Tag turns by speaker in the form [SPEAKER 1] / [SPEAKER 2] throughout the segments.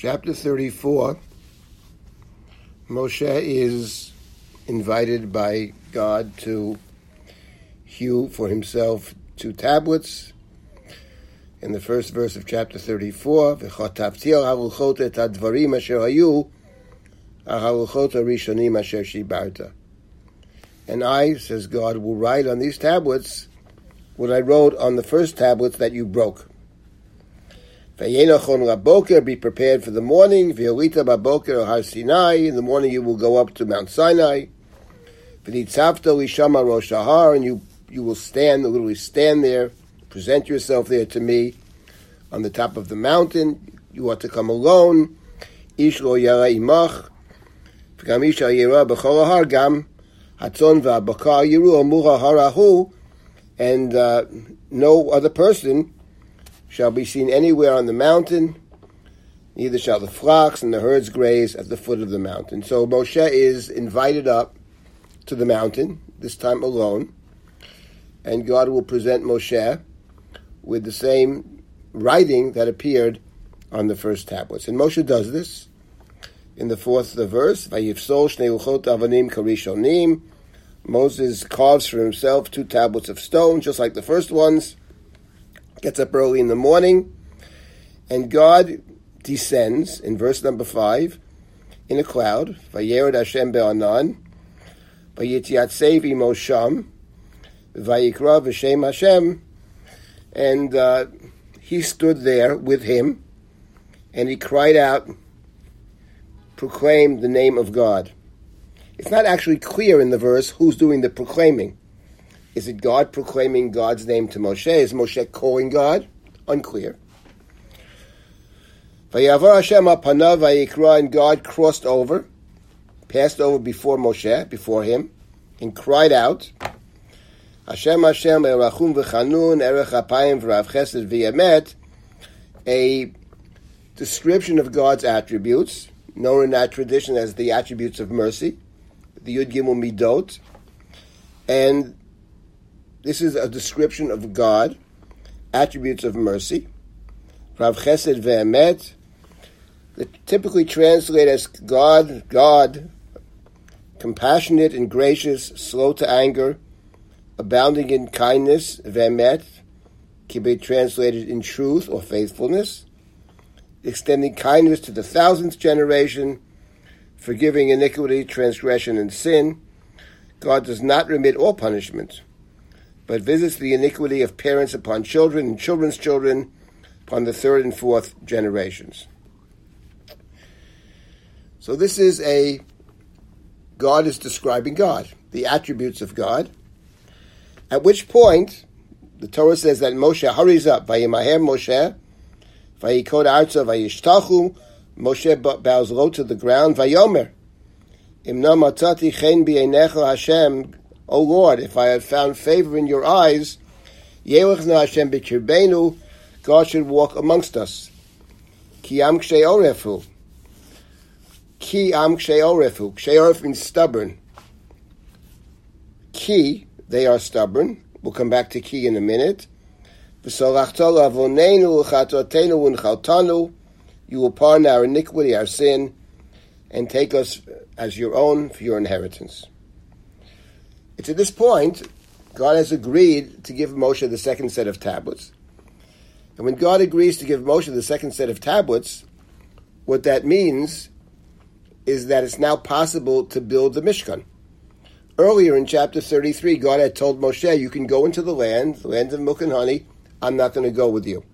[SPEAKER 1] Chapter 34 Moshe is invited by God to hew for himself two tablets. In the first verse of chapter 34, V'chotavtir haruchot et advarim asher hayu, haruchot harishonim asher shibarta. And I, says God, will write on these tablets what I wrote on the first tablets that you broke. Vayelachon Raboker, be prepared for the morning. V'yolita Baboker Har Sinai, in the morning you will go up to Mount Sinai. V'nitzavto Ishama Rosh Har, and you, you will stand, literally stand there, present yourself there to me on the top of the mountain. You are to come alone. Ish lo yara imach. V'gam ish yira b'chol har gam. Hatzon v'abakar yiru amura harahu. And uh, no other person shall be seen anywhere on the mountain, neither shall the flocks and the herds graze at the foot of the mountain. So Moshe is invited up to the mountain, this time alone, and God will present Moshe with the same writing that appeared on the first tablets. And Moshe does this in the fourth verse, avanim karishonim. Moses carves for himself two tablets of stone, just like the first ones gets up early in the morning, and God descends in verse number five in a cloud. Vayered Hashem be'anan, vayikra v'shem Hashem, and uh, he stood there with him, and he cried out, proclaimed the name of God. It's not actually clear in the verse who's doing the proclaiming. Is it God proclaiming God's name to Moshe? Is Moshe calling God? Unclear. Vayavar Hashem apanav vayikra, and God crossed over, passed over before Moshe, before him, and cried out, Hashem Hashem erachum v'chanun erech apayim v'rav chesed v'yemet, a description of God's attributes, known in that tradition as the attributes of mercy, the Yud Gimel Midot, and this is a description of God, attributes of mercy. Rav Chesed ve'emet, typically translated as God, God, compassionate and gracious, slow to anger, abounding in kindness, ve'emet, can be translated in truth or faithfulness, extending kindness to the thousandth generation, forgiving iniquity, transgression, and sin. God does not remit all punishment but visits the iniquity of parents upon children and children's children upon the third and fourth generations. So this is a God is describing God, the attributes of God. At which point, the Torah says that Moshe hurries up. Vayimaher Moshe, Vayikod Arza, Vayishtachu. Moshe bows low to the ground. Vayomer, Imna matati chen b'einecha Hashem O Lord, if I had found favor in your eyes, Hashem God should walk amongst us. Ki am orefu. Ki am orefu. Kshe means stubborn. Ki, they are stubborn. We'll come back to ki in a minute. You will pardon our iniquity, our sin, and take us as your own for your inheritance. It's at this point God has agreed to give Moshe the second set of tablets. And when God agrees to give Moshe the second set of tablets, what that means is that it's now possible to build the Mishkan. Earlier in chapter 33, God had told Moshe, You can go into the land, the land of milk and honey. I'm not going to go with you.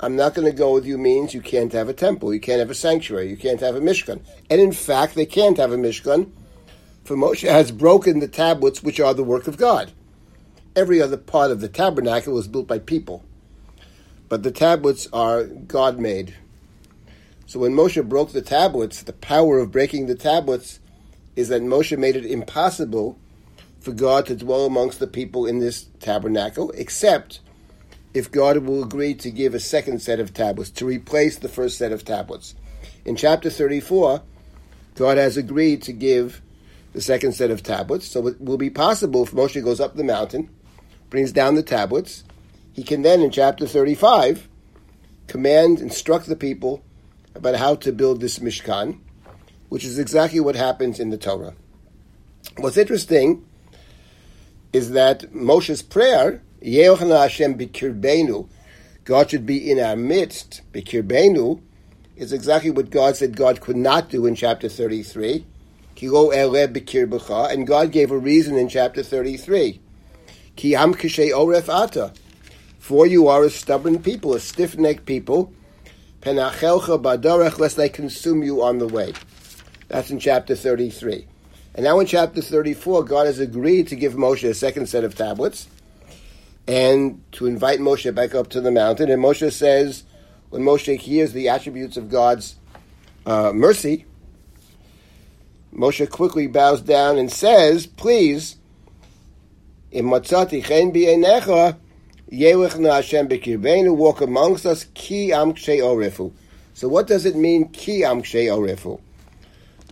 [SPEAKER 1] I'm not going to go with you means you can't have a temple, you can't have a sanctuary, you can't have a Mishkan. And in fact, they can't have a Mishkan for Moshe has broken the tablets which are the work of God. Every other part of the tabernacle was built by people, but the tablets are God made. So when Moshe broke the tablets, the power of breaking the tablets is that Moshe made it impossible for God to dwell amongst the people in this tabernacle, except if God will agree to give a second set of tablets to replace the first set of tablets. In chapter 34, God has agreed to give the second set of tablets. So it will be possible if Moshe goes up the mountain, brings down the tablets, he can then, in chapter 35, command, instruct the people about how to build this Mishkan, which is exactly what happens in the Torah. What's interesting is that Moshe's prayer, Yehochana Hashem b'kirbenu, God should be in our midst, b'kirbenu, is exactly what God said God could not do in chapter 33. And God gave a reason in chapter 33. Ki ata. For you are a stubborn people, a stiff-necked people. Penachelcha badarech, lest they consume you on the way. That's in chapter 33. And now in chapter 34, God has agreed to give Moshe a second set of tablets and to invite Moshe back up to the mountain. And Moshe says, when Moshe hears the attributes of God's uh, mercy, Moshe quickly bows down and says, Please, in matzati chen bi'enecha, yelech na Hashem b'kirbeinu, walk amongst us, ki am orifu. So what does it mean, ki am orifu?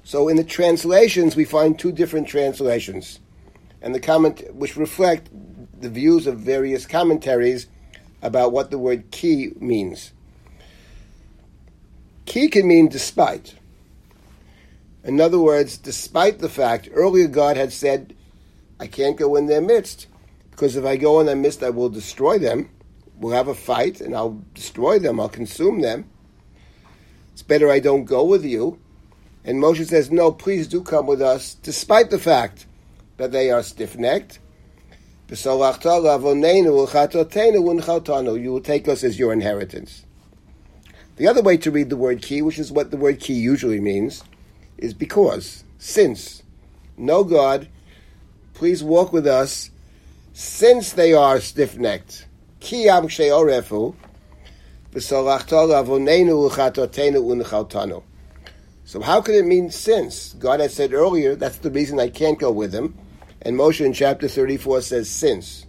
[SPEAKER 1] So in the translations, we find two different translations, and the comment which reflect the views of various commentaries about what the word ki means. Ki can mean despite. In other words, despite the fact earlier God had said, I can't go in their midst, because if I go in their midst, I will destroy them. We'll have a fight and I'll destroy them, I'll consume them. It's better I don't go with you. And Moshe says, No, please do come with us, despite the fact that they are stiff necked. You will take us as your inheritance. The other way to read the word ki, which is what the word ki usually means, is because, since. No God, please walk with us since they are stiff necked. Ki am orefu, so how could it mean since? God had said earlier, that's the reason I can't go with him. And Moshe in chapter 34 says since.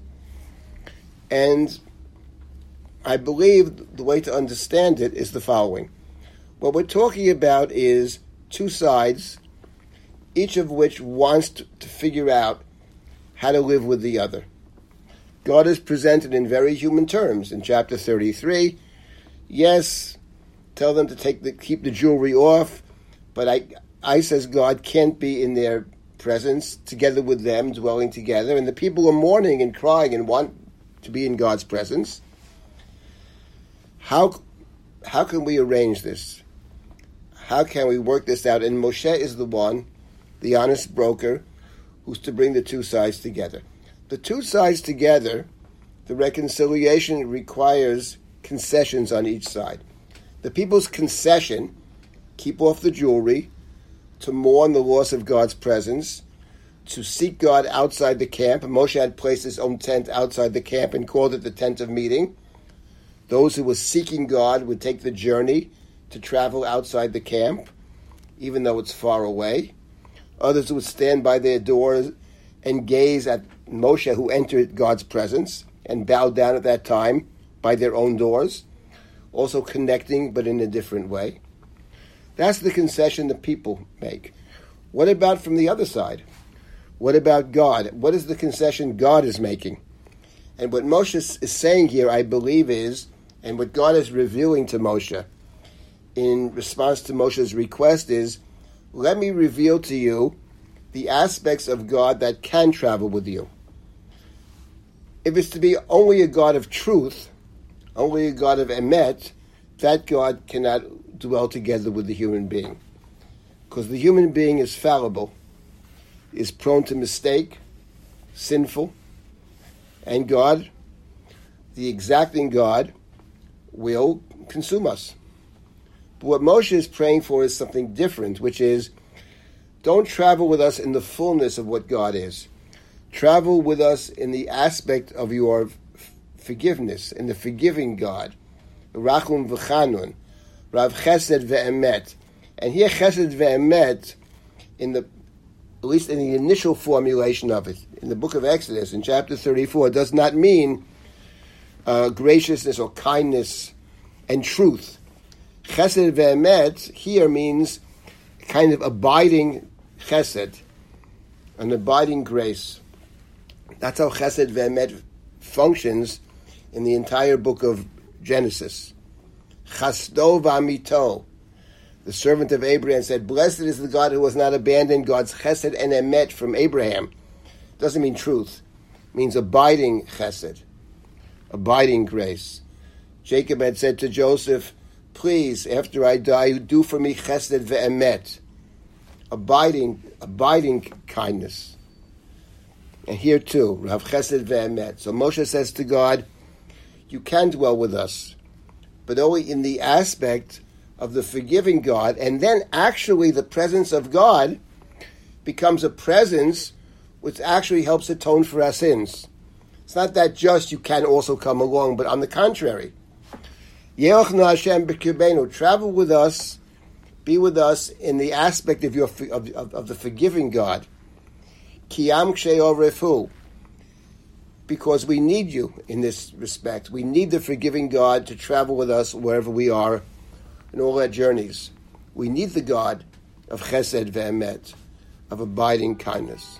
[SPEAKER 1] And I believe the way to understand it is the following. What we're talking about is two sides, each of which wants to, to figure out how to live with the other. God is presented in very human terms in chapter 33. Yes, tell them to take the, keep the jewelry off, but I, I says God can't be in their presence together with them, dwelling together, and the people are mourning and crying and want to be in God's presence. How, how can we arrange this? How can we work this out? And Moshe is the one, the honest broker, who's to bring the two sides together. The two sides together, the reconciliation requires concessions on each side. The people's concession keep off the jewelry, to mourn the loss of God's presence, to seek God outside the camp. Moshe had placed his own tent outside the camp and called it the tent of meeting. Those who were seeking God would take the journey to travel outside the camp, even though it's far away. Others would stand by their doors and gaze at Moshe, who entered God's presence, and bow down at that time by their own doors, also connecting but in a different way. That's the concession the people make. What about from the other side? What about God? What is the concession God is making? And what Moshe is saying here, I believe, is, and what God is revealing to Moshe in response to Moshe's request is, let me reveal to you the aspects of God that can travel with you. If it's to be only a God of truth, only a God of emet, that God cannot dwell together with the human being. Because the human being is fallible, is prone to mistake, sinful, and God, the exacting God, will consume us. But what Moshe is praying for is something different, which is don't travel with us in the fullness of what God is. Travel with us in the aspect of your forgiveness, in the forgiving God. Rachum v'chanun, Rav Chesed ve'emet. And here Chesed ve'emet, in the at least in the initial formulation of it, in the book of Exodus, in chapter 34, does not mean uh, graciousness or kindness and truth. Chesed ve'emet here means kind of abiding chesed, an abiding grace. That's how chesed ve'emet functions in the entire book of Genesis. Chasdo v'amito. the servant of Abraham, said, Blessed is the God who has not abandoned God's chesed and emet from Abraham. Doesn't mean truth. It means abiding chesed, abiding grace. Jacob had said to Joseph, Please, after I die, do for me chesed ve'emet, abiding, abiding kindness. And here too, Rav Chesed ve'emet. So Moshe says to God, You can dwell with us, but only in the aspect of the forgiving God, and then actually the presence of God becomes a presence which actually helps atone for our sins. It's not that just you can also come along, but on the contrary. Hashem travel with us, be with us in the aspect of your of, of, of the forgiving God. Kiam refu. Because we need you in this respect. We need the forgiving God to travel with us wherever we are in all our journeys. We need the God of chesed ve'emet, of abiding kindness.